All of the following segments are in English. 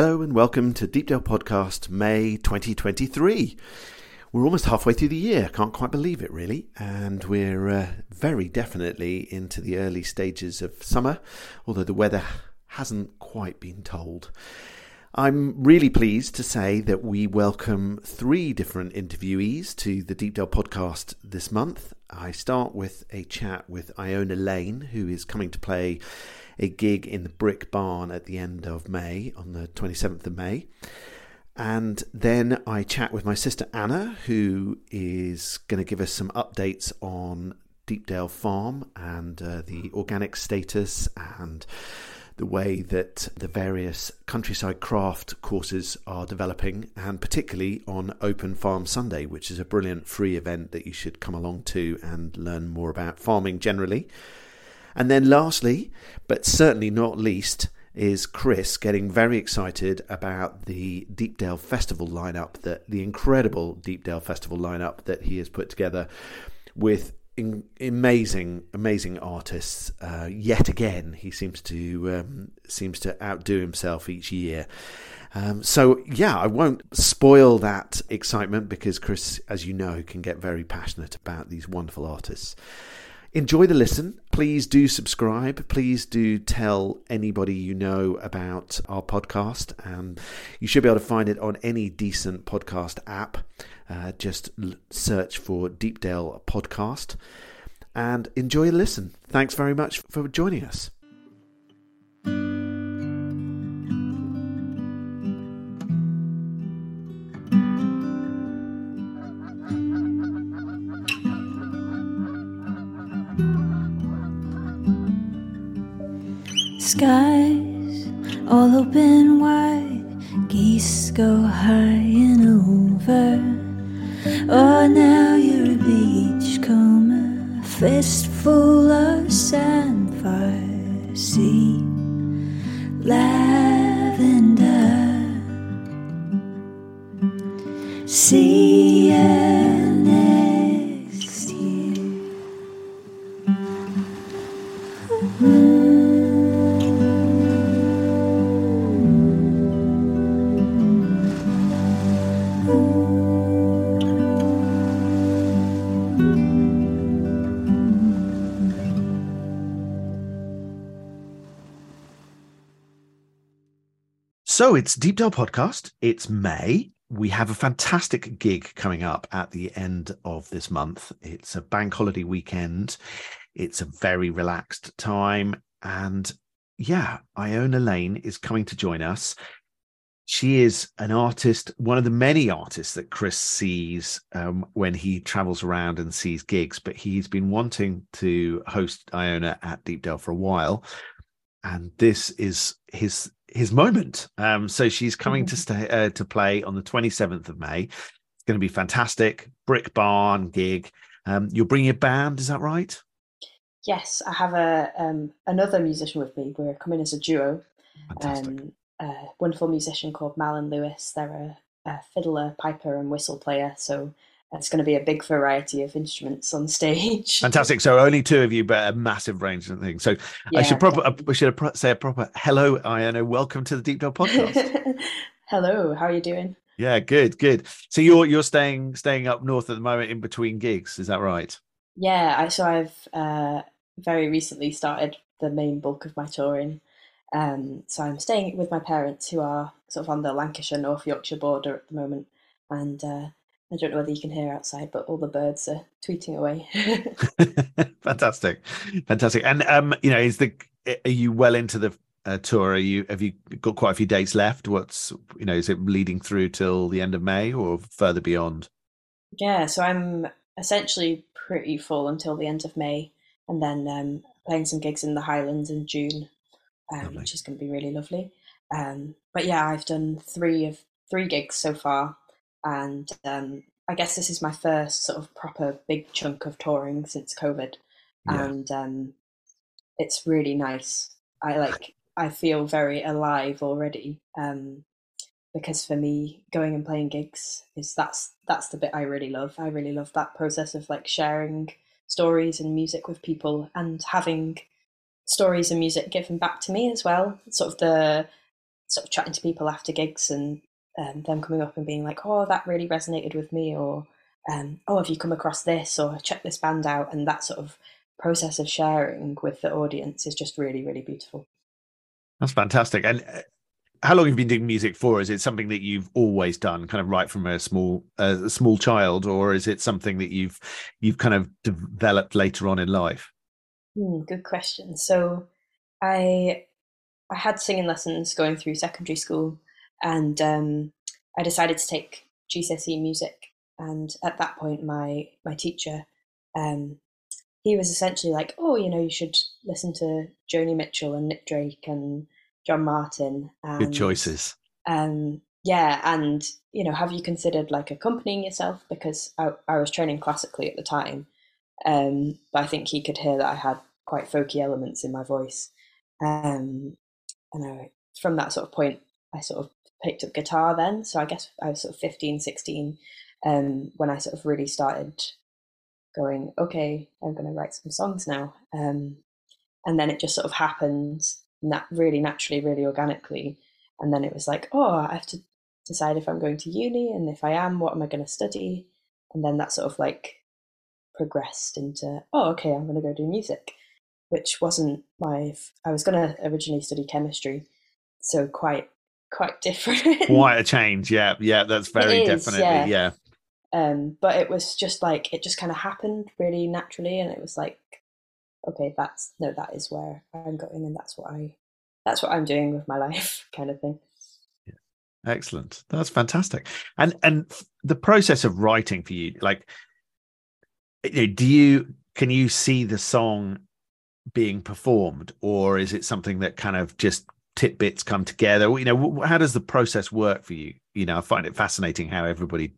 Hello and welcome to Deepdale Podcast May 2023. We're almost halfway through the year, can't quite believe it really, and we're uh, very definitely into the early stages of summer, although the weather hasn't quite been told. I'm really pleased to say that we welcome three different interviewees to the Deepdale podcast this month. I start with a chat with Iona Lane, who is coming to play a gig in the Brick Barn at the end of May, on the 27th of May. And then I chat with my sister Anna, who is going to give us some updates on Deepdale Farm and uh, the organic status and the way that the various countryside craft courses are developing, and particularly on Open Farm Sunday, which is a brilliant free event that you should come along to and learn more about farming generally. And then, lastly, but certainly not least, is Chris getting very excited about the Deepdale Festival lineup, that the incredible Deepdale Festival lineup that he has put together with in, amazing, amazing artists. Uh, yet again, he seems to um, seems to outdo himself each year. Um, so yeah, I won't spoil that excitement because Chris, as you know, can get very passionate about these wonderful artists enjoy the listen. Please do subscribe. Please do tell anybody you know about our podcast. And you should be able to find it on any decent podcast app. Uh, just search for Deepdale Podcast and enjoy the listen. Thanks very much for joining us. Skies all open wide, geese go high and over. Oh, now you're a beachcomber, fistful of sandfire, sea, lavender, see So it's Deepdale Podcast. It's May. We have a fantastic gig coming up at the end of this month. It's a bank holiday weekend. It's a very relaxed time. And yeah, Iona Lane is coming to join us. She is an artist, one of the many artists that Chris sees um, when he travels around and sees gigs, but he's been wanting to host Iona at Deepdale for a while. And this is his his moment. Um, so she's coming to Mm-hmm. stay uh, to play on the 27th of May. It's going to be fantastic. Brick Barn gig. Um, you're bringing a band, is that right? Yes, I have a um, another musician with me. We're coming as a duo. Fantastic. Um, a wonderful musician called Malin Lewis. They're a, a fiddler, piper, and whistle player. So it's going to be a big variety of instruments on stage. Fantastic. So only two of you, but a massive range of things. So I should proper we should say a proper hello, Iona. Welcome to the Deepdale podcast. Hello, how are you doing? yeah, good, good. So you're you're staying staying up north at the moment in between gigs, is that right? Yeah, I, so I've uh, very recently started the main bulk of my touring. Um, so I'm staying with my parents who are sort of on the Lancashire North Yorkshire border at the moment, and uh, I don't know whether you can hear outside, but all the birds are tweeting away. fantastic, fantastic. And um, you know, is the are you well into the uh, tour? Are you have you got quite a few dates left? What's you know, is it leading through till the end of May or further beyond? yeah, so I'm essentially pretty full until the end of May, and then um, playing some gigs in the Highlands in June, um, which is going to be really lovely. Um, but yeah, I've done three of three gigs so far, and um, I guess this is my first sort of proper big chunk of touring since COVID, Yeah. and um, it's really nice. I like I feel very alive already. Um, because for me, going and playing gigs is that's that's the bit I really love. I really love that process of like sharing stories and music with people and having stories and music given back to me as well. Sort of the sort of chatting to people after gigs and um, them coming up and being like, "Oh, that really resonated with me," or um, "Oh, have you come across this?" or "Check this band out," and that sort of process of sharing with the audience is just really, really beautiful. That's fantastic. And uh, how long have you been doing music for? Is it something that you've always done, kind of right from a small uh, a small child, or is it something that you've you've kind of developed later on in life? Hmm, good question. So, I I had singing lessons going through secondary school, and um, I decided to take GCSE music. And at that point, my my teacher, um, he was essentially like, "Oh, you know, you should listen to Joni Mitchell and Nick Drake and John Martyn." And, Good choices. Um, yeah, and you know, have you considered like accompanying yourself? Because I, I was training classically at the time, um, but I think he could hear that I had quite folky elements in my voice. Um, and I, from that sort of point, I sort of picked up guitar then. So I guess I was sort of 15, 16 um, when I sort of really started going, okay, I'm going to write some songs now. Um, and then it just sort of happened nat- really naturally, really organically. And then it was like, oh, I have to decide if I'm going to uni, and if I am, what am I going to study? And then that sort of like progressed into, oh, okay, I'm going to go do music, which wasn't my. I was going to originally study chemistry, so quite quite different. Quite a change, yeah, yeah. That's very is, definitely, yeah. yeah. um, but it was just like it just kind of happened really naturally, and it was like, okay, that's no, that is where I'm going, and that's what I, that's what I'm doing with my life, kind of thing. Excellent. That's fantastic. And and the process of writing for you, like, you know, do you can you see the song being performed, or is it something that kind of just tidbits come together? You know, how does the process work for you? You know, I find it fascinating how everybody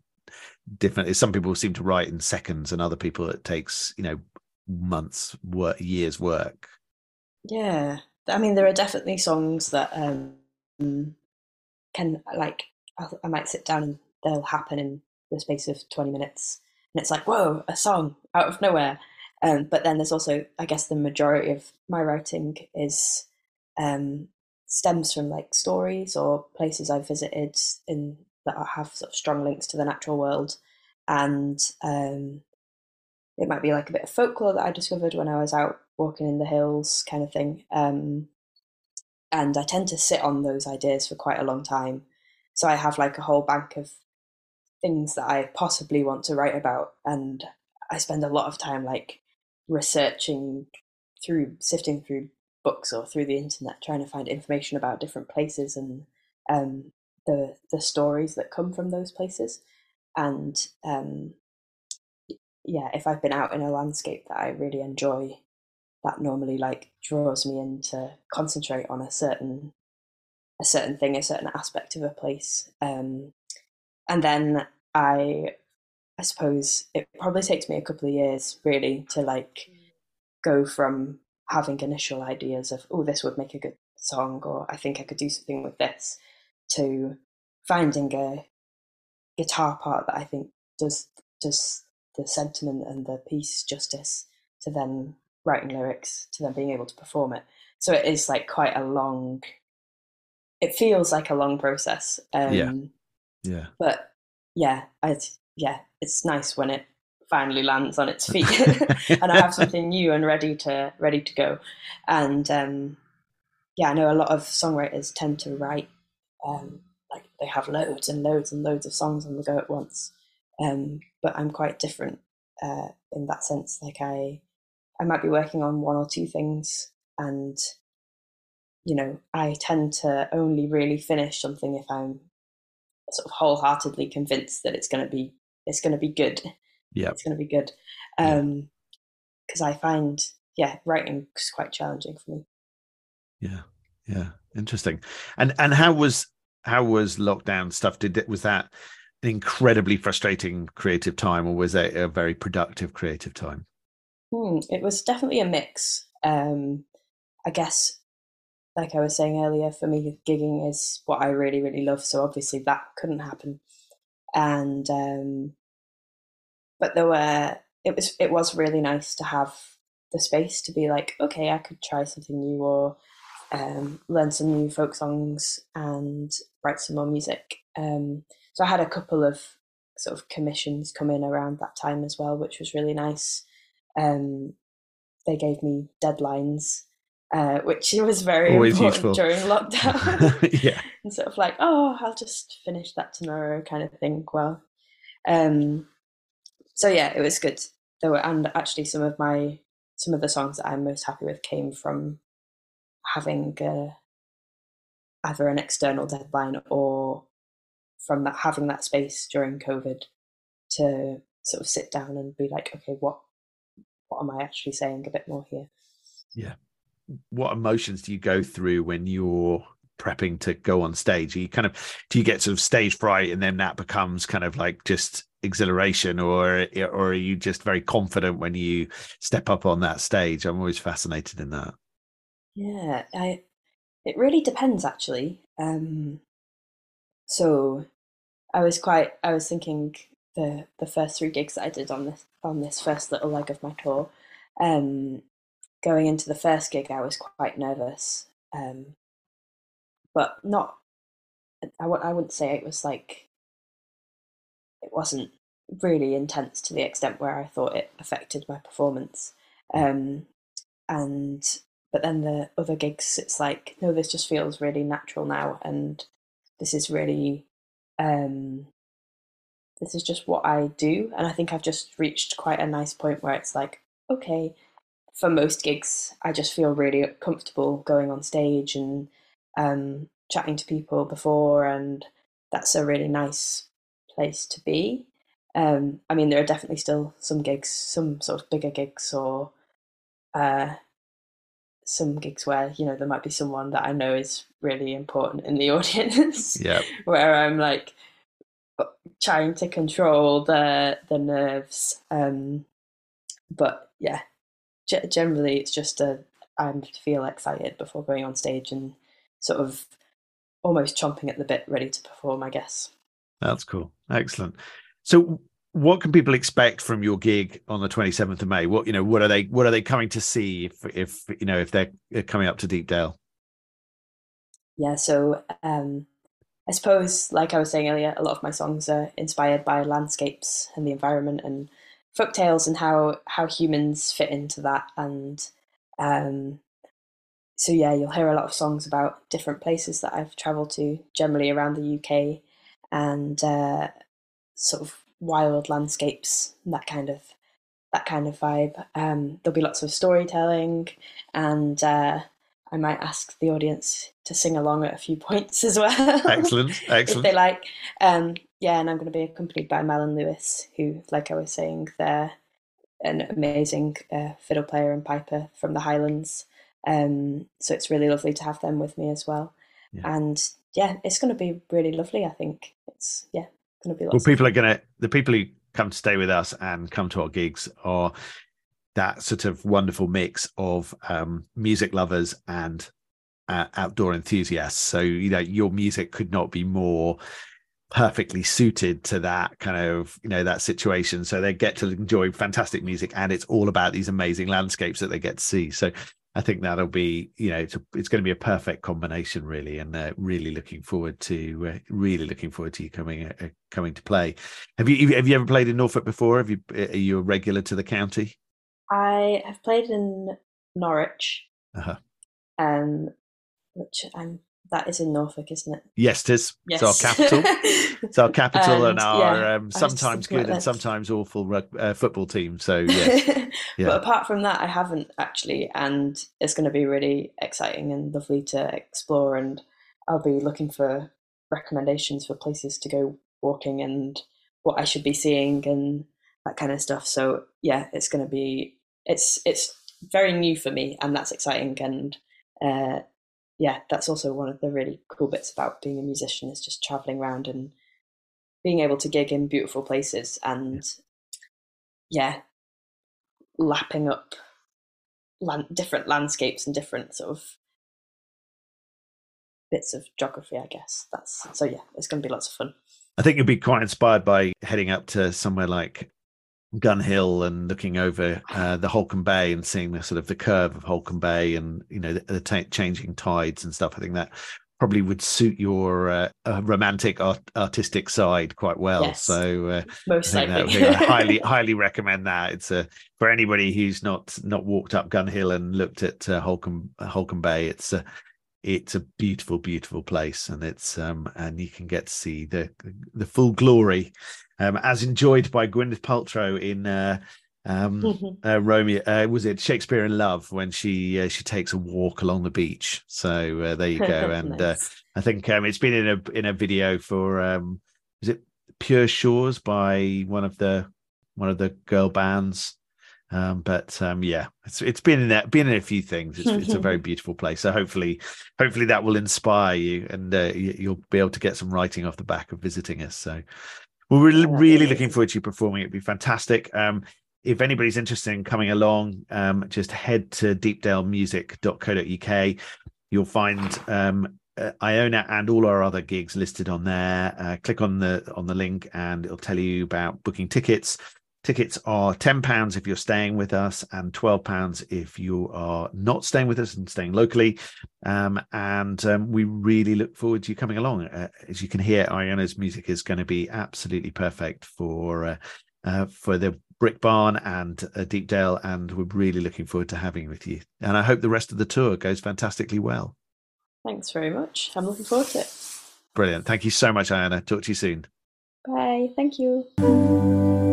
different. Some people seem to write in seconds, and other people it takes you know months, work, years work. Yeah, I mean, there are definitely songs that um, can like I, might sit down and they'll happen in the space of twenty minutes, and it's like whoa, a song out of nowhere. Um, but then there's also, I guess, the majority of my writing is um, stems from like stories or places I've visited in that have sort of strong links to the natural world, and um, it might be like a bit of folklore that I discovered when I was out walking in the hills, kind of thing. Um, and I tend to sit on those ideas for quite a long time. So I have like a whole bank of things that I possibly want to write about, and I spend a lot of time like researching through sifting through books or through the internet, trying to find information about different places and um, the the stories that come from those places. And um, yeah, if I've been out in a landscape that I really enjoy, that normally like draws me in to concentrate on a certain a certain thing, a certain aspect of a place. Um, and then I I suppose it probably takes me a couple of years really to like go from having initial ideas of oh this would make a good song or I think I could do something with this to finding a guitar part that I think does does the sentiment and the piece justice to then writing lyrics to then being able to perform it. So it is like quite a long. It feels like a long process. Um, Yeah. Yeah. But yeah, I yeah, it's nice when it finally lands on its feet and I have something new and ready to ready to go. And um, yeah, I know a lot of songwriters tend to write um, like they have loads and loads and loads of songs on the go at once. Um, but I'm quite different uh, in that sense. Like I, I might be working on one or two things, and you know, I tend to only really finish something if I'm sort of wholeheartedly convinced that it's going to be it's going to be good. Yeah. It's going to be good. Um, because I find yeah, writing is quite challenging for me. Yeah. Yeah. Interesting. And and how was how was lockdown stuff? Did it was that an incredibly frustrating creative time, or was it a very productive creative time? Hmm, it was definitely a mix. Um, I guess, like I was saying earlier, for me, gigging is what I really, really love. So obviously that couldn't happen. And um, but there were it was it was really nice to have the space to be like, okay, I could try something new, or um, learn some new folk songs and write some more music. Um, so I had a couple of sort of commissions come in around that time as well, which was really nice. Um, they gave me deadlines, uh, which was very Always important useful. during lockdown. yeah. and sort of like, oh, I'll just finish that tomorrow, kind of thing. Well, um, so yeah, it was good. There were, and actually, some of my some of the songs that I'm most happy with came from having uh, either an external deadline or from that having that space during COVID to sort of sit down and be like, okay, what what am I actually saying a bit more here? Yeah. What emotions do you go through when you're prepping to go on stage? Are you kind of do you get sort of stage fright and then that becomes kind of like just exhilaration or or are you just very confident when you step up on that stage? I'm always fascinated in that. Yeah, I it really depends actually. Um, so I was quite I was thinking the the first three gigs that I did on this on this first little leg of my tour. Um, going into the first gig, I was quite nervous, um, but not. I wouldn't say it was like. It wasn't really intense to the extent where I thought it affected my performance, um, and but then the other gigs, it's like no, this just feels really natural now, and this is really. Um, this is just what I do. And I think I've just reached quite a nice point where it's like, okay, for most gigs, I just feel really comfortable going on stage and um, chatting to people before, and that's a really nice place to be. Um, I mean, there are definitely still some gigs, some sort of bigger gigs, or uh, some gigs where you know there might be someone that I know is really important in the audience Yeah. where I'm like trying to control the the nerves. Um, but yeah, g- generally it's just a I feel excited before going on stage and sort of almost chomping at the bit, ready to perform. I guess. That's cool. Excellent. So what can people expect from your gig on the 27th of May? What you know, what are they what are they coming to see if if you know if they're coming up to Deepdale? Yeah, so um, I suppose, like I was saying earlier, a lot of my songs are inspired by landscapes and the environment and folk tales and how how humans fit into that. And um, so yeah, you'll hear a lot of songs about different places that I've travelled to, generally around the UK, and uh, sort of wild landscapes, and that kind of that kind of vibe. Um, there'll be lots of storytelling, and uh, I might ask the audience to sing along at a few points as well. Excellent. Excellent. if they like. Um, yeah, and I'm going to be accompanied by Malin Lewis, who, like I was saying, they're an amazing uh, fiddle player and piper from the Highlands. Um, so it's really lovely to have them with me as well. Yeah. And yeah, it's going to be really lovely. I think it's yeah, going to be lots. Well, people are gonna the people who come to stay with us and come to our gigs are that sort of wonderful mix of um, music lovers and uh, outdoor enthusiasts. So you know your music could not be more perfectly suited to that kind of you know that situation so they get to enjoy fantastic music and it's all about these amazing landscapes that they get to see so i think that'll be you know it's, a, it's going to be a perfect combination really and uh, really looking forward to uh, really looking forward to you coming uh, coming to play. Have you have you ever played in norfolk before? Have you are you a regular to the county? I have played in Norwich, uh-huh. um, which I'm that is in Norfolk, isn't it? yes it is Yes, it's our capital it's our capital and, And, our yeah, um, sometimes good and sometimes awful uh, football team so yes Yeah. But apart from that, I haven't actually, and it's going to be really exciting and lovely to explore. And I'll be looking for recommendations for places to go walking and what I should be seeing and that kind of stuff. So yeah, it's going to be it's it's very new for me, and that's exciting. And uh, yeah, that's also one of the really cool bits about being a musician is just traveling around and being able to gig in beautiful places and yeah. lapping up land, different landscapes and different sort of bits of geography i guess. That's so yeah it's going to be lots of fun. I think you'll be quite inspired by heading up to somewhere like Gun Hill and looking over uh, the Holkham Bay and seeing the sort of the curve of Holkham Bay and you know the, the t- changing tides and stuff. I think that probably would suit your uh, uh, romantic art- artistic side quite well. Yes. So uh, Most I think that would likely. I highly highly recommend that. It's a for anybody who's not not walked up Gun Hill and looked at uh, Holkham Holkham Bay. It's a it's a beautiful beautiful place and it's um and you can get to see the the full glory um as enjoyed by Gwyneth Paltrow in uh um Mhm. uh, Romeo uh, was it Shakespeare in Love when she uh, she takes a walk along the beach so uh, there you go and uh, Nice. I think um, it's been in a in a video for um, is it Pure Shores by one of the one of the girl bands. Um, but um, yeah, it's it's been in that been in a few things. It's it's a very beautiful place. So hopefully, hopefully that will inspire you, and uh, you, you'll be able to get some writing off the back of visiting us. So we're really, really looking forward to you performing. It'd be fantastic. Um, if anybody's interested in coming along, um, just head to deepdalemusic.co.uk. You'll find um, uh, Iona and all our other gigs listed on there. Uh, click on the on the link, and it'll tell you about booking tickets. Tickets are ten pounds if you're staying with us, and twelve pounds if you are not staying with us and staying locally. Um, and um, we really look forward to you coming along. Uh, as you can hear, Iona's music is going to be absolutely perfect for uh, uh, for the Brick Barn and uh, Deepdale, and we're really looking forward to having with you. And I hope the rest of the tour goes fantastically well. Thanks very much. I'm looking forward to it. Brilliant. Thank you so much, Iona. Talk to you soon. Bye. Thank you.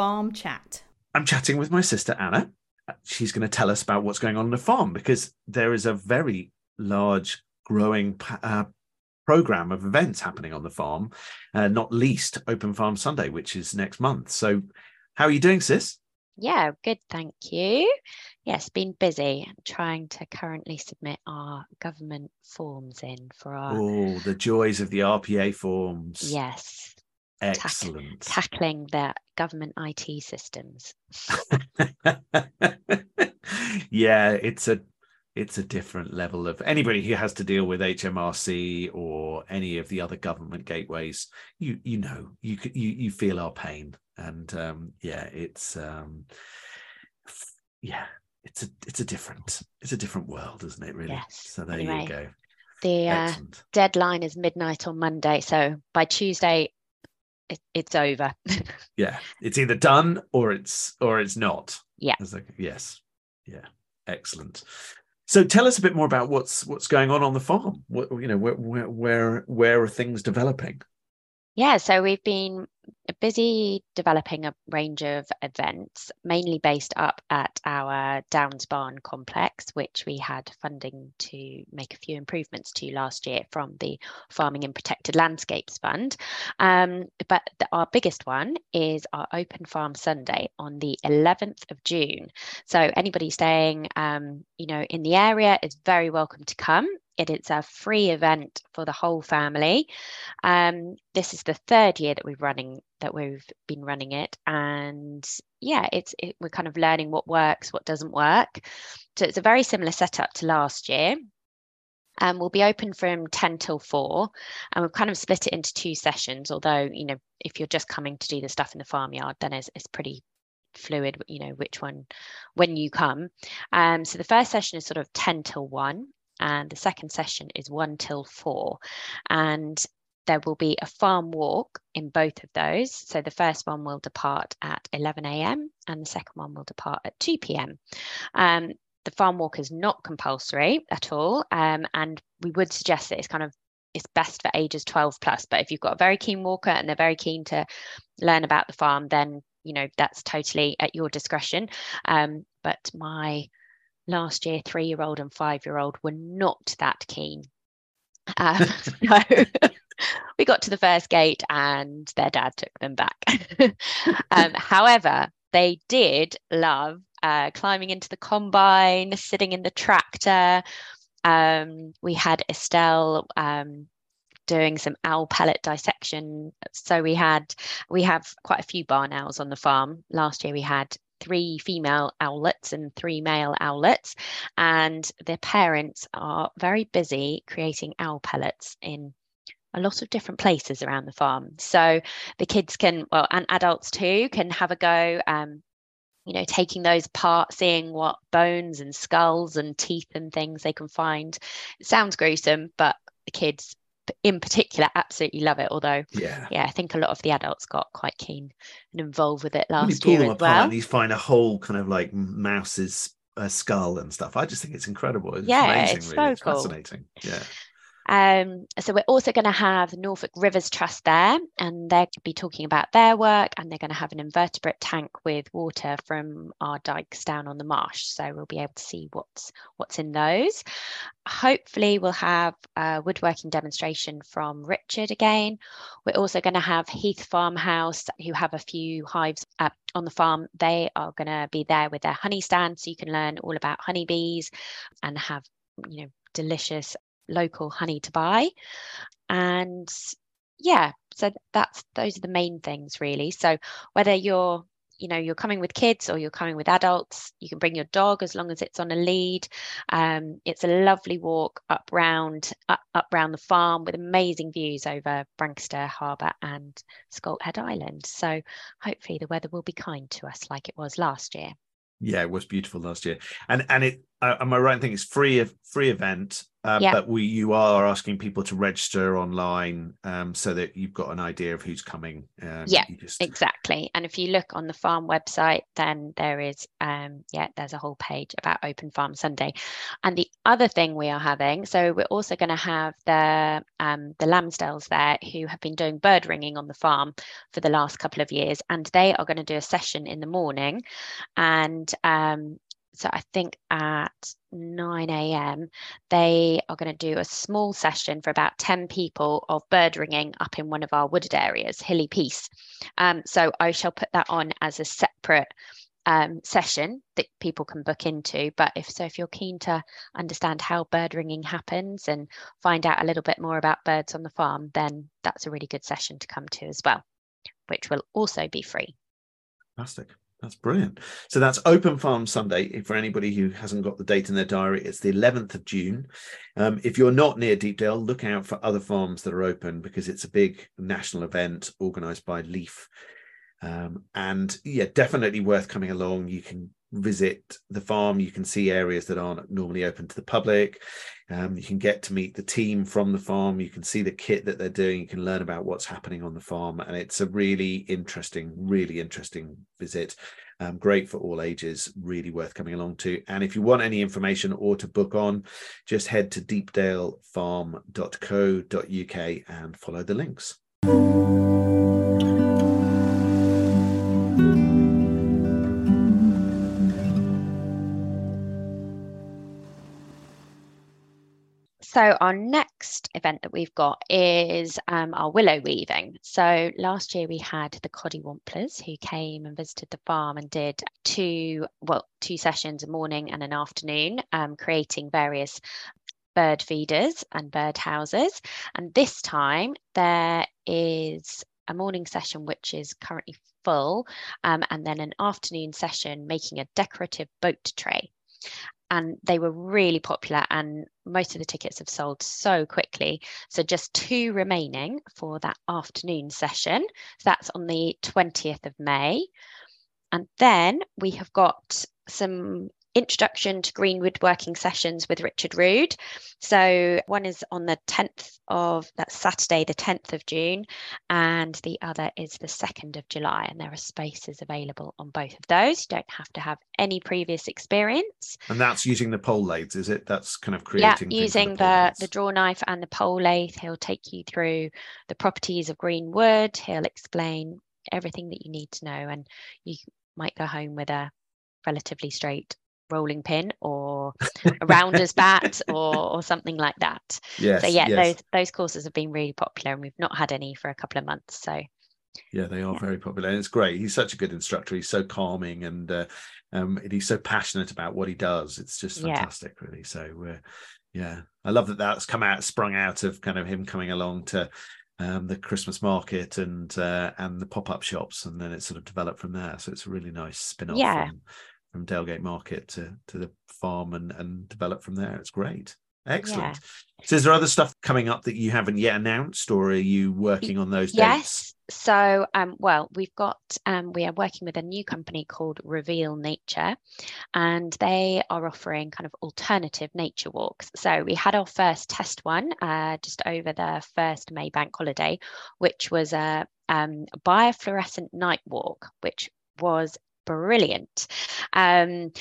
Farm chat. I'm chatting with my sister Anna. Uh, She's going to tell us about what's going on on the farm because there is a very large, growing uh, program of events happening on the farm, uh, not least Open Farm Sunday, which is next month. So, how are you doing, sis? Yeah, good, thank you. Yes, been busy trying to currently submit our government forms in for our Oh, the joys of the RPA forms. yes, Excellent. tackling their government IT systems. yeah, it's a it's a different level of anybody who has to deal with HMRC or any of the other government gateways. You you know you you you feel our pain, and um, yeah, it's um, yeah, it's a it's a different it's a different world, isn't it? Really. Yes. So there Anyway, you go. The uh, deadline is midnight on Monday, so by Tuesday it, it's over. Yeah, it's either done or it's or it's not. Yeah. It's like yes, yeah, excellent. So tell us a bit more about what's what's going on on the farm. What you know, where where where, where are things developing? Yeah, so we've been busy developing a range of events, mainly based up at our Downs Barn complex, which we had funding to make a few improvements to last year from the Farming and Protected Landscapes Fund. Um, but the, our biggest one is our Open Farm Sunday on the 11th of June. So anybody staying, um, you know, in the area is very welcome to come. It is a free event for the whole family. Um, this is the third year that we've running that we've been running it, and yeah, it's it, we're kind of learning what works, what doesn't work. So it's a very similar setup to last year. Um, we'll be open from 10 till 4 and we've kind of split it into two sessions although you know if you're just coming to do the stuff in the farmyard then it's, it's pretty fluid you know which one when you come um, so the first session is sort of 10 till 1 and the second session is 1 till 4 and there will be a farm walk in both of those. So the first one will depart at 11 a.m and the second one will depart at 2 p.m um, the farm walk is not compulsory at all. Um, and we would suggest that it's kind of it's best for ages 12 plus. But if you've got a very keen walker and they're very keen to learn about the farm then you know that's totally at your discretion. Um, but my last year three year old and five year old were not that keen. Um, so we got to the first gate and their dad took them back. Um, however they did love uh, climbing into the combine sitting in the tractor. Um, we had estelle um, doing some owl pellet dissection. So we had we have quite a few barn owls on the farm. Last year we had three female owlets and three male owlets, and their parents are very busy creating owl pellets in a lot of different places around the farm. So the kids can, well, and adults too, can have a go. Um, you know, taking those apart, seeing what bones and skulls and teeth and things they can find. It sounds gruesome, but the kids in particular absolutely love it. Although, Yeah. yeah, I think a lot of the adults got quite keen and involved with it last pull year them as apart well. and you find a whole kind of like mouse's uh, skull and stuff. I just think it's incredible. It's Yeah, amazing, it's really. so it's cool. fascinating. Yeah. Um, so we're also going to have Norfolk Rivers Trust there, and they'll be talking about their work, and they're going to have an invertebrate tank with water from our dikes down on the marsh. So we'll be able to see what's what's in those. Hopefully, we'll have a woodworking demonstration from Richard again. We're also going to have Heath Farmhouse, who have a few hives uh, on the farm. They are going to be there with their honey stand, so you can learn all about honeybees and have you know delicious local honey to buy and yeah so that's those are the main things really so whether you're you know you're coming with kids or you're coming with adults you can bring your dog as long as it's on a lead um, it's a lovely walk up round up, up round the farm with amazing views over Brancaster Harbour and Scolt Head Island so hopefully the weather will be kind to us like it was last year Yeah, it was beautiful last year, and and it. Uh, am I right in thinking it's free of free event? Uh, Yeah. But we you are asking people to register online, um, so that you've got an idea of who's coming. Um, Yeah, just, Exactly. And if you look on the farm website, then there is, um, yeah, there's a whole page about Open Farm Sunday. And the other thing we are having, so we're also going to have the um, the Lambsdales there who have been doing bird ringing on the farm for the last couple of years, and they are going to do a session in the morning, and um, so I think at 9 a.m. they are going to do a small session for about 10 people of bird ringing up in one of our wooded areas, Hilly Peace. Um, so I shall put that on as a separate um, session that people can book into. But if so, if you're keen to understand how bird ringing happens and find out a little bit more about birds on the farm, then that's a really good session to come to as well, which will also be free. Fantastic. That's brilliant. So that's Open Farm Sunday. For anybody who hasn't got the date in their diary, it's the 11th of June. Um, if you're not near Deepdale, look out for other farms that are open because it's a big national event organised by Leaf. Um, and yeah, definitely worth coming along. You can visit the farm, you can see areas that aren't normally open to the public. Um, you can get to meet the team from the farm. You can see the kit that they're doing. You can learn about what's happening on the farm. And it's a really interesting, really interesting visit. Um, great for all ages, really worth coming along to. And if you want any information or to book on, just head to deepdalefarm.co.uk and follow the links. So our next event that we've got is um, our willow weaving. So last year we had the Coddywomplers who came and visited the farm and did two, well, two sessions, a morning and an afternoon, um, creating various bird feeders and bird houses. And this time there is a morning session which is currently full, um, and then an afternoon session making a decorative boat tray and they were really popular and most of the tickets have sold so quickly. So just two remaining for that afternoon session. So that's on the 20th of may. And then we have got some introduction to green woodworking sessions with richard rood so one is on the 10th of that's saturday the 10th of june and the other is the 2nd of july and there are spaces available on both of those you don't have to have any previous experience And that's using the pole lathes, is it? That's kind of creating. with using pole the, the draw knife and the pole lathe, he'll take you through the properties of green wood. He'll explain everything that you need to know, and you might go home with a relatively straight rolling pin or a rounder's bat or, or something like that. Yes. so yeah, yes. those those courses have been really popular, and we've not had any for a couple of months. So Yeah, they are Yeah. very popular, and it's great. He's such a good instructor. He's so calming, and uh, um, and he's so passionate about what he does. It's just Yeah. fantastic, really. So, uh, yeah, I love that that's come out, sprung out of kind of him coming along to um, the Christmas market and uh, and the pop up shops, and then it sort of developed from there. So it's a really nice spin off Yeah. from, from Dalegate Market to to the farm and and develop from there. It's great, excellent. So is there other stuff coming up that you haven't yet announced, or are you working on those dates? Yes. So, um, well, we've got, um, we are working with a new company called Reveal Nature, and they are offering kind of alternative nature walks. So, we had our first test one uh, just over the first May bank holiday, which was a um, biofluorescent night walk, which was brilliant. Um,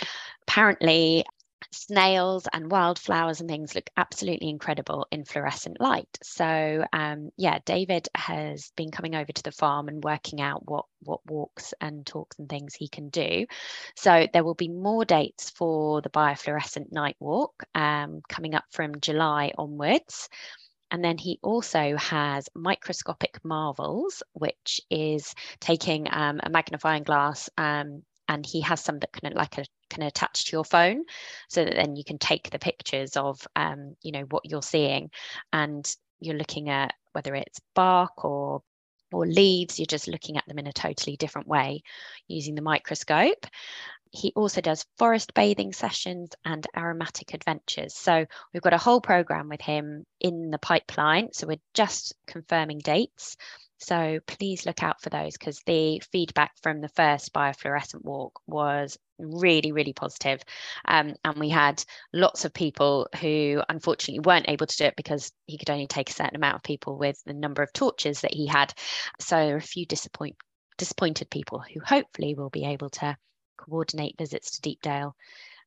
apparently, snails and wildflowers and things look absolutely incredible in fluorescent light. So um, yeah, David has been coming over to the farm and working out what what walks and talks and things he can do. So there will be more dates for the biofluorescent night walk um, coming up from July onwards. And then he also has microscopic marvels, which is taking um, a magnifying glass um, and he has some that can like a, can attach to your phone so that then you can take the pictures of um, you know what you're seeing. And you're looking at whether it's bark or or leaves you're just looking at them in a totally different way using the microscope he also does forest bathing sessions and aromatic adventures so we've got a whole program with him in the pipeline so we're just confirming dates so please look out for those because the feedback from the first biofluorescent walk was really, really positive. Um, and we had lots of people who unfortunately weren't able to do it because he could only take a certain amount of people with the number of torches that he had. So there are a few disappoint, disappointed people who hopefully will be able to coordinate visits to Deepdale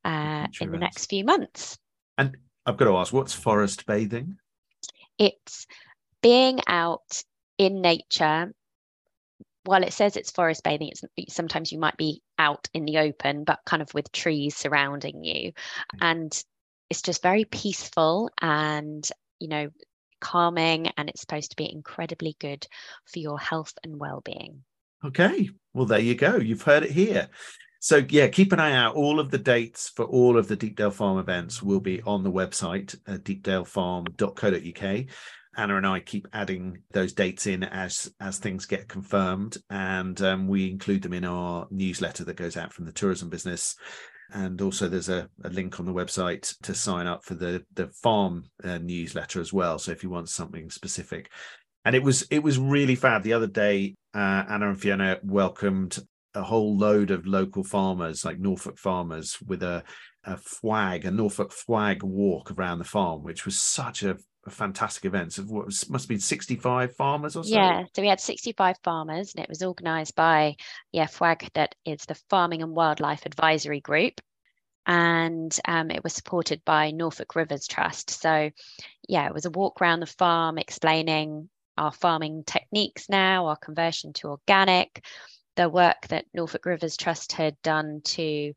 uh, in the next few months. And I've got to ask, what's forest bathing? it's being out in nature while it says it's forest bathing it's sometimes you might be out in the open but kind of with trees surrounding you and it's just very peaceful and you know calming and it's supposed to be incredibly good for your health and well-being Okay, well there you go. You've heard it here. So yeah, keep an eye out. All of the dates for all of the Deepdale Farm events will be on the website, uh, deepdalefarm.co.uk. Anna and I keep adding those dates in as as things get confirmed, and um, we include them in our newsletter that goes out from the tourism business. And also, there's a, a link on the website to sign up for the the farm uh, newsletter as well. So if you want something specific, and it was it was really fab. The other day, uh, Anna and Fiona welcomed a whole load of local farmers, like Norfolk farmers, with a a FWAG, a Norfolk FWAG walk around the farm, which was such a, a fantastic event. So what was, must have been 65 farmers or so. Yeah, so we had 65 farmers and it was organised by yeah, FWAG, that is the Farming and Wildlife Advisory Group. And um, it was supported by Norfolk Rivers Trust. So, yeah, it was a walk around the farm explaining our farming techniques now, our conversion to organic, the work that Norfolk Rivers Trust had done to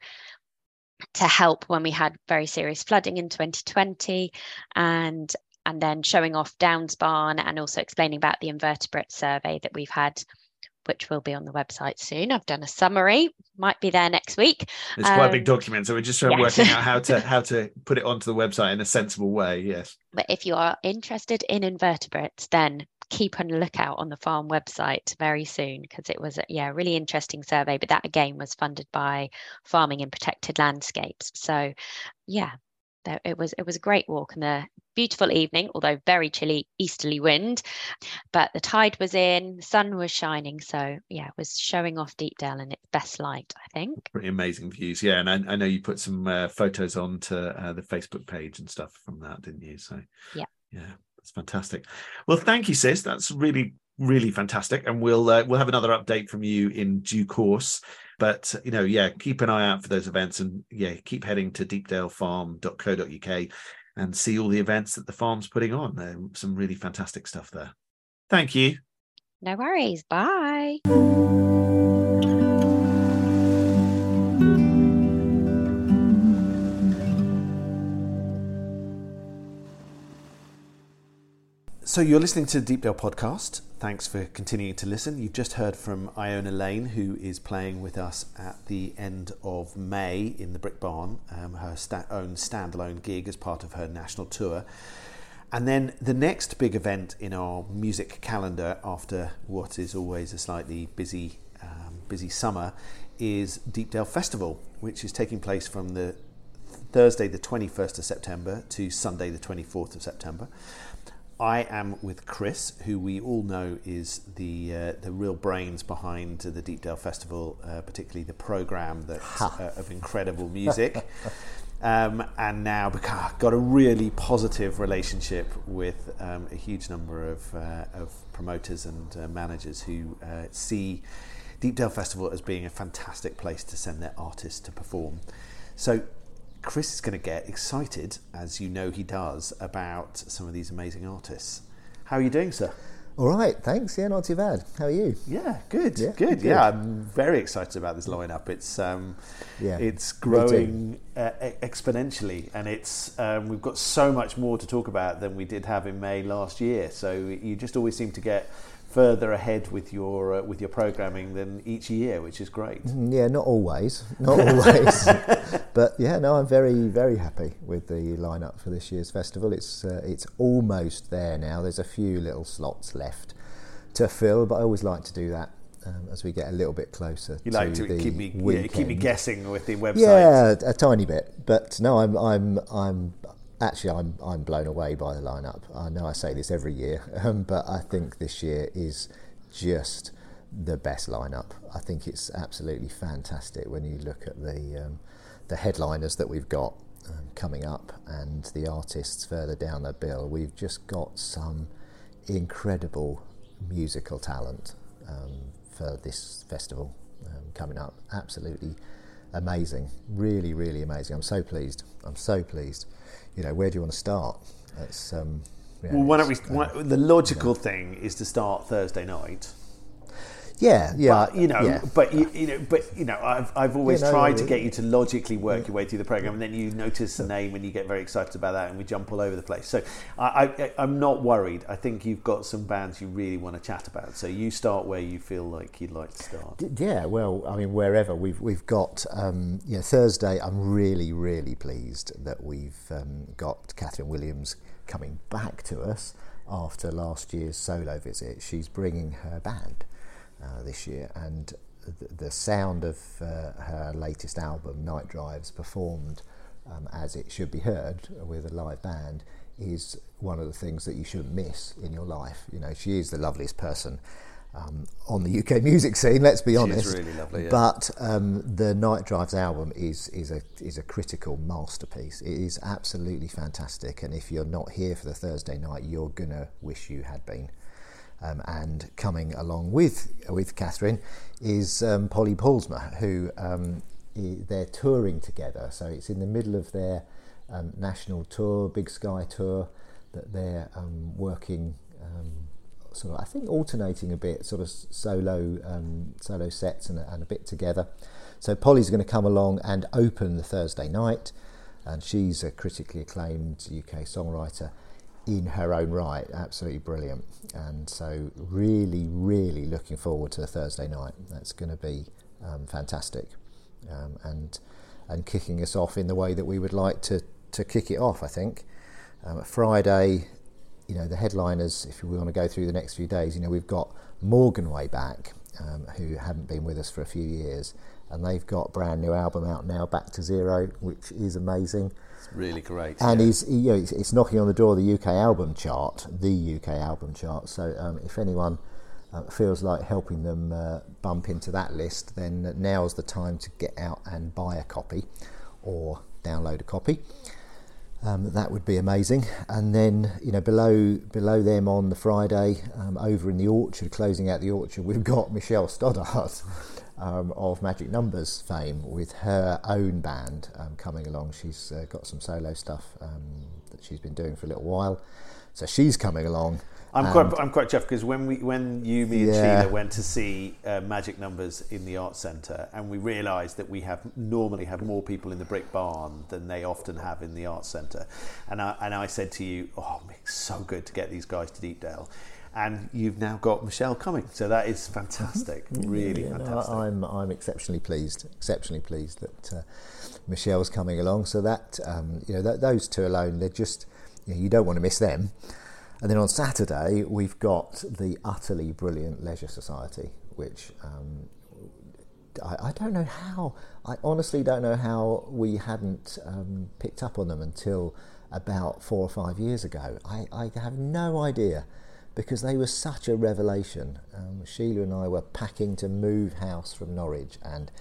to help when we had very serious flooding in 2020 and and then showing off Downs Barn and also explaining about the invertebrate survey that we've had, which will be on the website soon. I've done a summary, might be there next week. It's quite a big Um, document, so we're just trying yes. working out how to how to put it onto the website in a sensible way. Yes. But if you are interested in invertebrates, then keep on lookout on the farm website very soon because it was a yeah, a really interesting survey. But that again was funded by Farming in Protected Landscapes. So yeah, there, it was it was a great walk and a beautiful evening, although very chilly easterly wind. But the tide was in, the sun was shining, so yeah, it was showing off Deepdale in its best light, I think. Pretty amazing views, yeah. And I, I know you put some uh, photos onto uh, the Facebook page and stuff from that, didn't you? So Yeah. yeah, that's fantastic. Well, thank you, sis. That's really really fantastic, and we'll uh, we'll have another update from you in due course. But you know, yeah, keep an eye out for those events, and yeah, keep heading to deepdalefarm.co.uk and see all the events that the farm's putting on. Some really fantastic stuff there. Thank you. No worries. Bye. So you're listening to the Deepdale podcast. Thanks for continuing to listen. You've just heard from Iona Lane, who is playing with us at the end of May in the Brick Barn, um, her sta- own standalone gig as part of her national tour. And then the next big event in our music calendar after what is always a slightly busy, um, busy summer is Deepdale Festival, which is taking place from the Thursday, the 21st of September, to Sunday, the 24th of September. I am with Chris, who we all know is the uh, the real brains behind the Deepdale Festival, uh, particularly the program that's uh, of incredible music. Um, and now got a really positive relationship with um, a huge number of, uh, of promoters and uh, managers who uh, see Deepdale Festival as being a fantastic place to send their artists to perform. So Chris is going to get excited, as you know he does, about some of these amazing artists. How are you doing, sir? All right, thanks. Yeah, not too bad. How are you? Yeah, good, Yeah, good. good. Yeah, I'm very excited about this lineup. It's um, Yeah, it's growing uh, exponentially, and it's um, we've got so much more to talk about than we did have in May last year. So you just always seem to get further ahead with your uh, with your programming than each year, which is great. Mm, Yeah, not always, not always, but yeah, no, I'm very, very happy with the lineup for this year's festival. It's uh, it's almost there now. There's a few little slots left to fill, but I always like to do that um, as we get a little bit closer. You like to keep me yeah, keep me guessing with the website. Yeah, a tiny bit, but no, I'm I'm I'm actually I'm I'm blown away by the lineup. I know I say this every year, um, but I think this year is just the best lineup. I think it's absolutely fantastic when you look at the um, the headliners that we've got um, coming up and the artists further down the bill. We've just got some incredible musical talent um, for this festival um, coming up. Absolutely amazing, really, really amazing. I'm so pleased. I'm so pleased. You know, where do you want to start? It's um, yeah, Well, why don't we? Why, the logical thing is to start Thursday night. Yeah, yeah, But you know, yeah. but you, you know, but you know, I've I've always no, tried to get you to logically work your way through the program, and then you notice a name and you get very excited about that, and we jump all over the place. So I, I I'm not worried. I think you've got some bands you really want to chat about. So you start where you feel like you'd like to start. D- Yeah, well, I mean, wherever we've we've got, um, you know, Thursday. I'm really, really pleased that we've um, got Kathryn Williams coming back to us after last year's solo visit. She's bringing her band this year, and the, the sound of uh, her latest album, Night Drives, performed um, as it should be heard with a live band, is one of the things that you shouldn't miss in your life. You know, she is the loveliest person um, on the UK music scene. Let's be honest. really lovely, yeah. But um, the Night Drives album is is a is a critical masterpiece. It is absolutely fantastic, and if you're not here for the Thursday night, you're gonna wish you had been. Um, and coming along with with Kathryn is um, Polly Paulusma, who um, they're touring together. So it's in the middle of their um, national tour, Big Sky tour, that they're um, working um, sort of I think alternating a bit, sort of solo solo sets and and a bit together. So Polly's going to come along and open the Thursday night, and she's a critically acclaimed UK songwriter in her own right, absolutely brilliant. And so really, really looking forward to Thursday night. That's going to be um, fantastic, um, and and kicking us off in the way that we would like to to kick it off. I think um, Friday you know, the headliners, if we want to go through the next few days, you know, we've got Morganway back, um, who haven't been with us for a few years, and they've got brand new album out now, Back to Zero, which is amazing. It's really great. And yeah. he's, he- you know, it's, it's knocking on the door of the UK album chart, the UK album chart. So um, if anyone uh, feels like helping them uh, bump into that list, then now's the time to get out and buy a copy or download a copy. Um, that would be amazing. And then, you know, below below them on the Friday, um, over in the orchard, closing out the orchard, we've got Michele Stodart um, of Magic Numbers fame with her own band um, coming along. She's uh, got some solo stuff um, that she's been doing for a little while, so she's coming along. I'm quite I'm quite chuffed because when we when you me and Yeah. Sheila went to see uh, Magic Numbers in the Arts Centre and we realised that we have normally have more people in the Brick Barn than they often have in the Arts Centre, and I and I said to you, oh, it's so good to get these guys to Deepdale. And you've now got Michele coming, so that is fantastic, really Yeah, no, fantastic. I'm I'm exceptionally pleased, exceptionally pleased that uh, Michele's coming along. So that um, you know, th those two alone, they're just you, know, you don't want to miss them. And then on Saturday, we've got the utterly brilliant Leisure Society, which um, I, I, don't know how, I honestly don't know how we hadn't um, picked up on them until about four or five years ago. I, I have no idea because they were such a revelation. Um, Sheila and I were packing to move house from Norwich and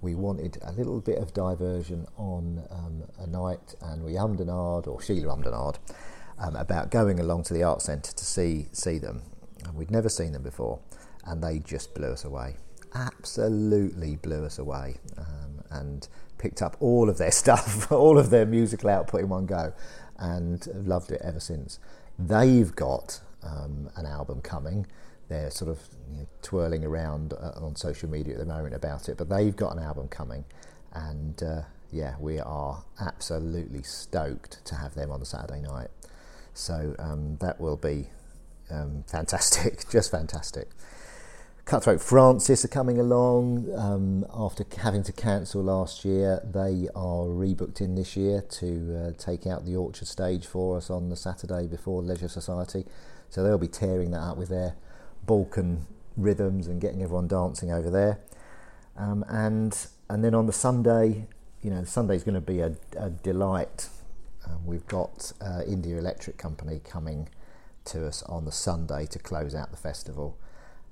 we wanted a little bit of diversion on um, a night and we ummed and ahed, or Sheila ummed and ahed, um, about going along to the art centre to see, see them. And we'd never seen them before and they just blew us away. Absolutely blew us away um, and picked up all of their stuff, all of their musical output in one go and loved it ever since. They've got um, an album coming they're sort of you know, twirling around uh, on social media at the moment about it, but they've got an album coming, and uh, yeah, we are absolutely stoked to have them on the Saturday night. So um, that will be um, fantastic, just fantastic. Cutthroat Francis are coming along um, after having to cancel last year. They are rebooked in this year to uh, take out the Orchard stage for us on the Saturday before Leisure Society. So they'll be tearing that up with their Balkan rhythms and getting everyone dancing over there. Um, and and then on the Sunday, you know, Sunday's going to be a, a delight. Um, we've got uh, India Electric Company coming to us on the Sunday to close out the festival,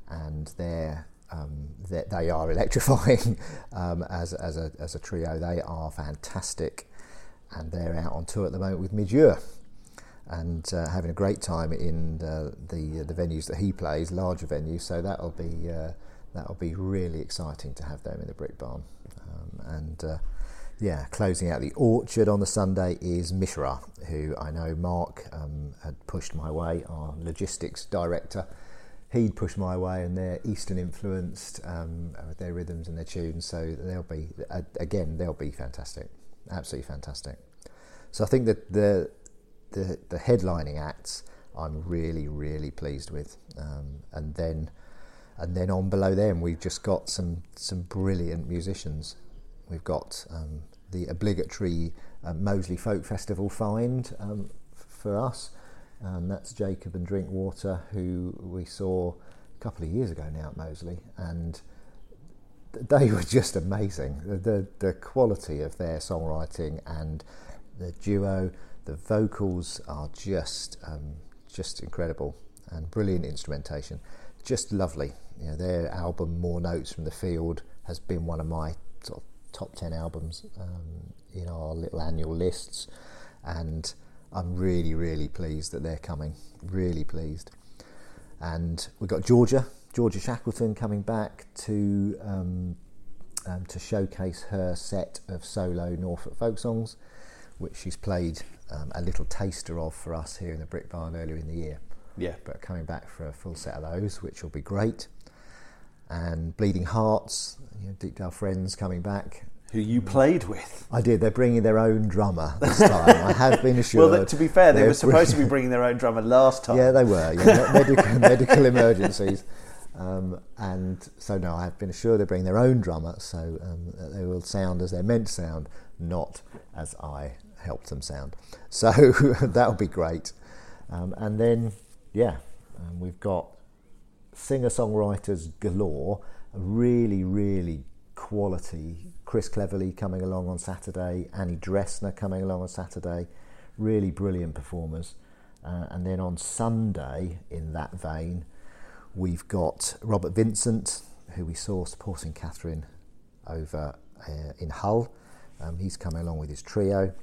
and they're um, they, they, are electrifying um, as, as, a, as a trio. They are fantastic, and they're out on tour at the moment with Midge Ure and uh, having a great time in the, the, the venues that he plays, larger venues. So that'll be uh, that'll be really exciting to have them in the Brick Barn. Um, and uh, yeah, closing out the orchard on the Sunday is Mishra, who I know Mark um, had pushed my way, our logistics director. He'd pushed my way, and they're Eastern influenced um, with their rhythms and their tunes. So they'll be again, they'll be fantastic, absolutely fantastic. So I think that the the, the headlining acts I'm really really pleased with, um, and then and then on below them we've just got some some brilliant musicians. We've got um, the obligatory uh, Moseley Folk Festival find um, for us. and that's Jacob and Drinkwater, who we saw a couple of years ago now at Moseley, and they were just amazing. The, the, the quality of their songwriting and the duo, the vocals are just um, just incredible and brilliant instrumentation, just lovely. You know, their album "More Notes from the Field" has been one of my sort of top ten albums um, in our little annual lists, and I'm really really pleased that they're coming. Really pleased, and we've got Georgia Georgia Shackleton coming back to. Um, um, to showcase her set of solo Norfolk folk songs, which she's played um, a little taster of for us here in the Brick Barn earlier in the year. Yeah. But coming back for a full set of those, which will be great. And Bleeding Hearts, you know, Deepdale Friends coming back. Who you played with? I did. They're bringing their own drummer this time. I have been assured. well, to be fair, they were supposed to be bringing their own drummer last time. Yeah, they were. Yeah, medical, medical emergencies. Um, and so no, I have been assured they're bringing their own drummer, so um, they will sound as they're meant to sound, not as I helped them sound. So that'll be great. Um, and then, yeah, um, we've got singer songwriters galore, really, really quality. Chris Cleverley coming along on Saturday, Annie Dressner coming along on Saturday, really brilliant performers. Uh, and then on Sunday, in that vein, we've got Robert Vincent, who we saw supporting Kathryn over uh, in Hull. Um, he's coming along with his trio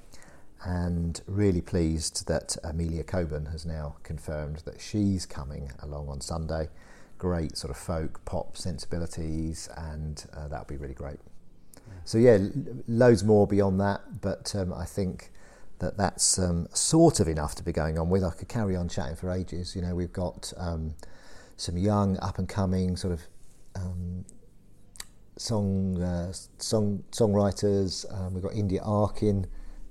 and really pleased that Amelia Coburn has now confirmed that she's coming along on Sunday. Great sort of folk pop sensibilities, and uh, that'll be really great. Yeah. So yeah, loads more beyond that, but um, I think that that's um, sort of enough to be going on with. I could carry on chatting for ages. You know, we've got um, some young, up and coming sort of um, song uh, song songwriters. Um, we've got India Arkin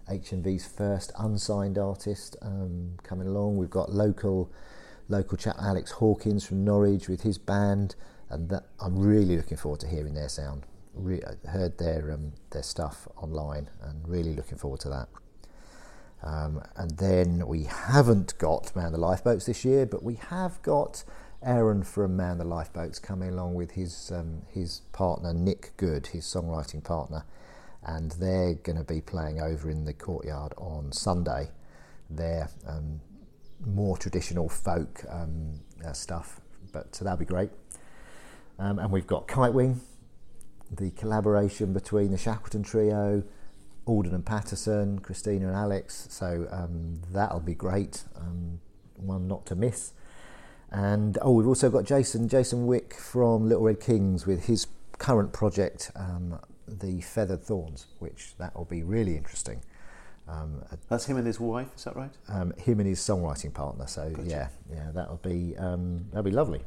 HMV's first unsigned artist um, coming along. We've got local local chap Alex Hawkins from Norwich with his band, and that, I'm really looking forward to hearing their sound. Re- heard their um, their stuff online, and really looking forward to that. Um, and then we haven't got Man the Lifeboats this year, but we have got Aaron from Man the Lifeboats coming along with his um, his partner Nick Good, his songwriting partner, and they're going to be playing over in the courtyard on Sunday. Their um, more traditional folk um, uh, stuff, but so that'll be great. Um, and we've got Kite Wing, the collaboration between the Shackleton Trio, Alden and Patterson, Christina and Alex. So um, that'll be great. Um, one not to miss. And oh, we've also got Jason, Jason Wick from Little Red Kings with his current project, um, the Feathered Thorns, which that will be really interesting. Um, That's him and his wife, is that right? um, him and his songwriting partner. So Gotcha. yeah, yeah, that'll be um, that'll be lovely.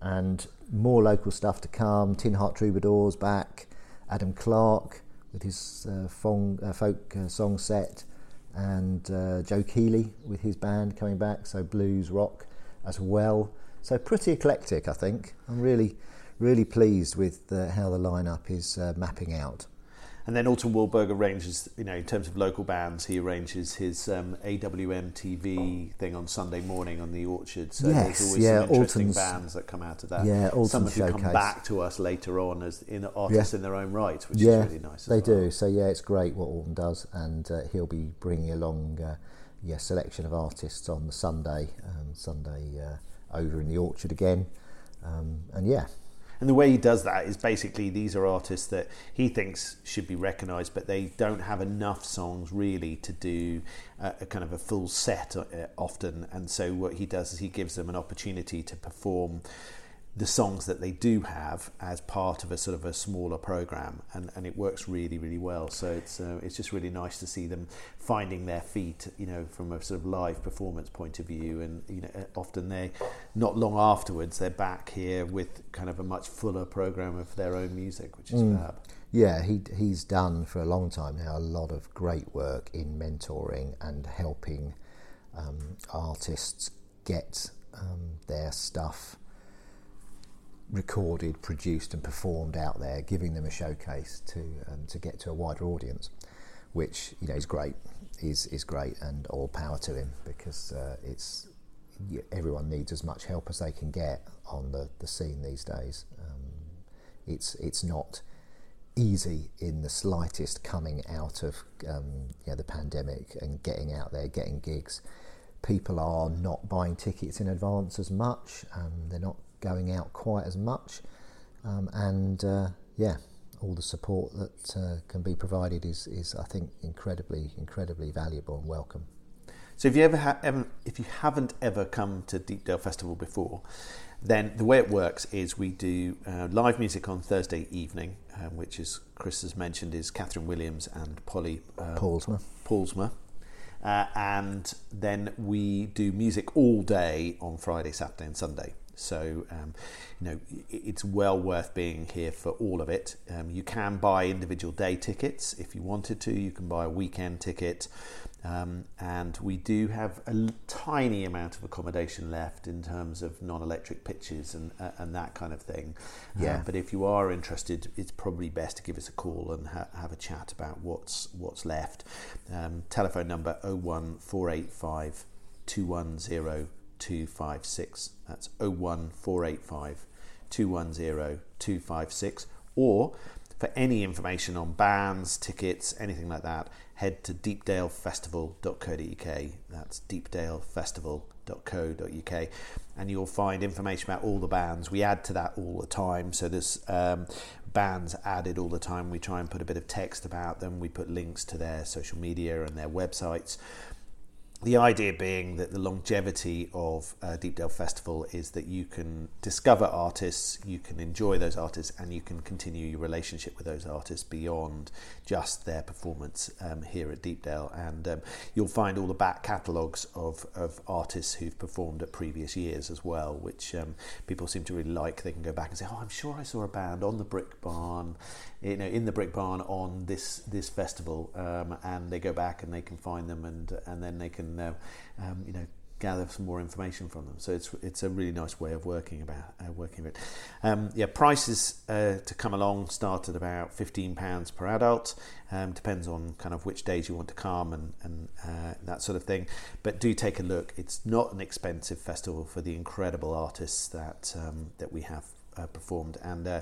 And more local stuff to come. Tin Heart Troubadours back. Adam Clark with his uh, fong, uh, folk uh, song set, and uh, Joe Keeley with his band coming back. So blues rock as well. So pretty eclectic, I think. I'm really, really pleased with uh, how the lineup is uh, mapping out. And then Alton Wilberg arranges, you know, in terms of local bands, he arranges his um, AWM TV thing on Sunday morning on the Orchard. So Yes, there's always yeah, some interesting Alton's- bands that come out of that. Yeah, Alton's Some of who come back to us later on as in artists in their own right, which yeah, is really nice. They well. do. So yeah, it's great what Alton does, and uh, he'll be bringing along uh, yeah selection of artists on the Sunday, um, Sunday uh, over in the Orchard again, um, and yeah, And the way he does that is basically these are artists that he thinks should be recognised, but they don't have enough songs really to do uh, a kind of a full set uh, often. And so what he does is he gives them an opportunity to perform the songs that they do have as part of a sort of a smaller program, and, and it works really really well. So it's uh, it's just really nice to see them finding their feet, you know, from a sort of live performance point of view, and you know, often they not long afterwards they're back here with kind of a much fuller program of their own music, which is fab. yeah, he he's done for a long time now a lot of great work in mentoring and helping um, artists get um, their stuff recorded, produced, and performed out there, giving them a showcase to um, to get to a wider audience, which you know is great, is is great, and all power to him because uh, it's everyone needs as much help as they can get on the, the scene these days. Um, it's it's not easy in the slightest coming out of um, you know, the pandemic and getting out there, getting gigs. People are not buying tickets in advance as much. Um, they're not going out quite as much, um, and uh, yeah, all the support that uh, can be provided is, is I think incredibly incredibly valuable and welcome. So if you ever, ha- ever if you haven't ever come to Deepdale Festival before, then the way it works is we do uh, live music on Thursday evening, um, which is Chris has mentioned is Kathryn Williams and Polly uh, Paulusma. Paulusma. Uh, and then we do music all day on Friday, Saturday, and Sunday. So, um, you know, it's well worth being here for all of it. Um, you can buy individual day tickets if you wanted to. You can buy a weekend ticket. Um, and we do have a tiny amount of accommodation left in terms of non-electric pitches and uh, and that kind of thing. Yeah. Um, but if you are interested, it's probably best to give us a call and ha- have a chat about what's what's left. Um, telephone number 01485 210 256. That's 01485 210 256. Or for any information on bands, tickets, anything like that, head to deepdalefestival.co.uk. That's deepdalefestival.co.uk, and you'll find information about all the bands. We add to that all the time, so there's um, bands added all the time. We try and put a bit of text about them. We put links to their social media and their websites. The idea being that the longevity of uh, Deepdale Festival is that you can discover artists, you can enjoy those artists, and you can continue your relationship with those artists beyond just their performance um, here at Deepdale. And um, you'll find all the back catalogues of, of artists who've performed at previous years as well, which um, people seem to really like. They can go back and say, "Oh, I'm sure I saw a band on the Brick Barn, you know, in the Brick Barn on this this festival," um, and they go back and they can find them, and and then they can, uh, um, you know, gather some more information from them. So it's it's a really nice way of working about uh, working with. it. Um, yeah, prices uh, to come along start at about fifteen pounds per adult. Um, depends on kind of which days you want to come and and uh, that sort of thing. But do take a look. It's not an expensive festival for the incredible artists that um, that we have uh, performed, and uh,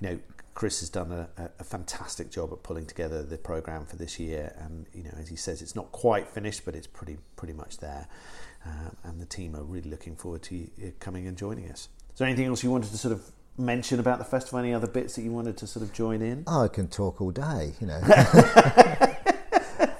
you know. Chris has done a, a, fantastic job at pulling together the program for this year, and you know, as he says, it's not quite finished, but it's pretty pretty much there. Uh, and the team are really looking forward to you coming and joining us. Is there anything else you wanted to sort of mention about the festival? Any other bits that you wanted to sort of join in? Oh, I can talk all day, you know.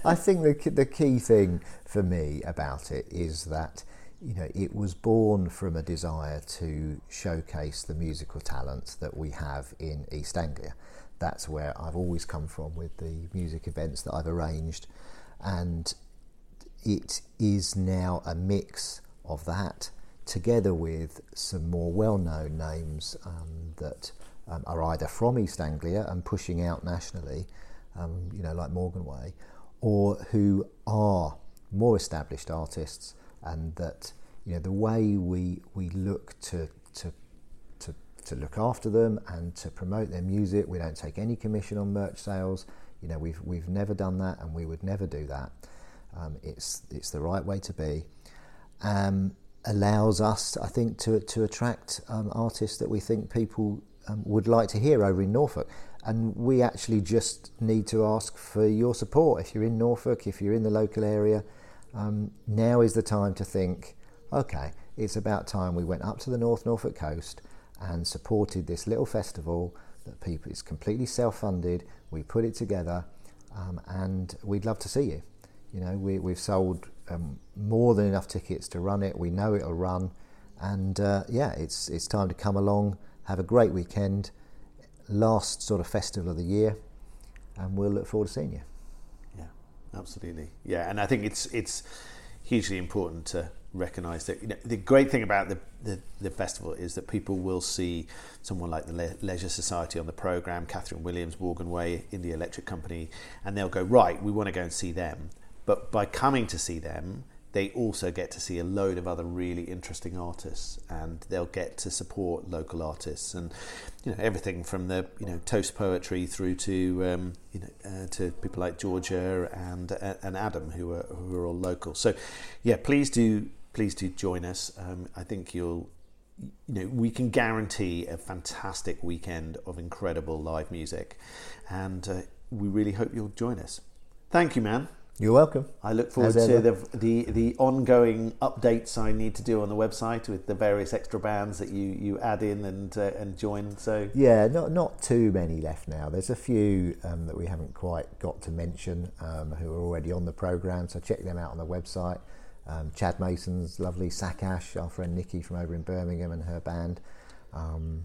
I think the the key thing for me about it is that you know it was born from a desire to showcase the musical talents that we have in East Anglia. That's where I've always come from with the music events that I've arranged, and it is now a mix of that together with some more well-known names um, that um, are either from East Anglia and pushing out nationally, um, you know, like Morganway, or who are more established artists, and that you know the way we we look to to to, to look after them and to promote their music. We don't take any commission on merch sales. You know, we've we've never done that, and we would never do that. Um, it's it's the right way to be. Um, allows us, I think, to to attract um, artists that we think people um, would like to hear over in Norfolk. And we actually just need to ask for your support. If you're in Norfolk, if you're in the local area, um, now is the time to think. Okay, it's about time we went up to the North Norfolk coast and supported this little festival that people is completely self-funded. We put it together, um, and we'd love to see you. You know, we, we've sold um, more than enough tickets to run it. We know it'll run, and uh, yeah, it's it's time to come along, have a great weekend, last sort of festival of the year, and we'll look forward to seeing you. Absolutely. Yeah, and I think it's it's hugely important to recognise that you know, the great thing about the, the, the, festival is that people will see someone like the Le- Leisure Society on the programme, Kathryn Williams, Morganway, India Electric Company, and they'll go, right, we want to go and see them. But by coming to see them, they also get to see a load of other really interesting artists, and they'll get to support local artists, and you know everything from the you know toast poetry through to um, you know uh, to people like Georgia and uh, and Adam who are who are all local. So yeah, please do please do join us. Um, I think you'll you know we can guarantee a fantastic weekend of incredible live music, and uh, we really hope you'll join us. Thank you, man. You're welcome. I look forward to the, the, the ongoing updates I need to do on the website with the various extra bands that you, you add in and uh, and join. So yeah, not not too many left now. There's a few um, that we haven't quite got to mention um, who are already on the program. So check them out on the website. Um, Chad Mason's lovely Sakash, our friend Nikki from over in Birmingham and her band. Um,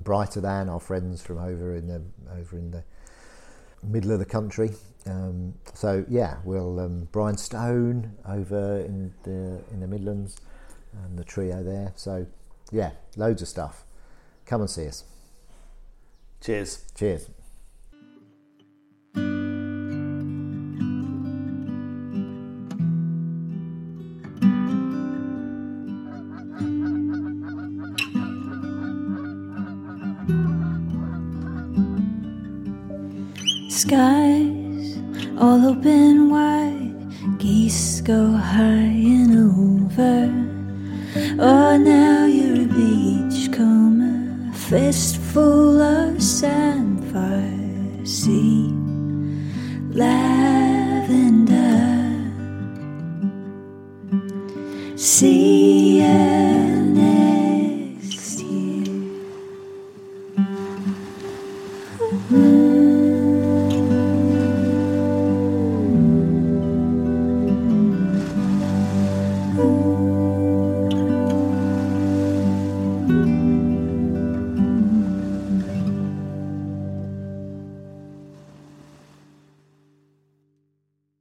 Brighter than our friends from over in the over in the middle of the country. Um, so yeah, we'll um, Brian Stone over in the in the Midlands, and the trio there. So yeah, loads of stuff. Come and see us. Cheers. Cheers. Skies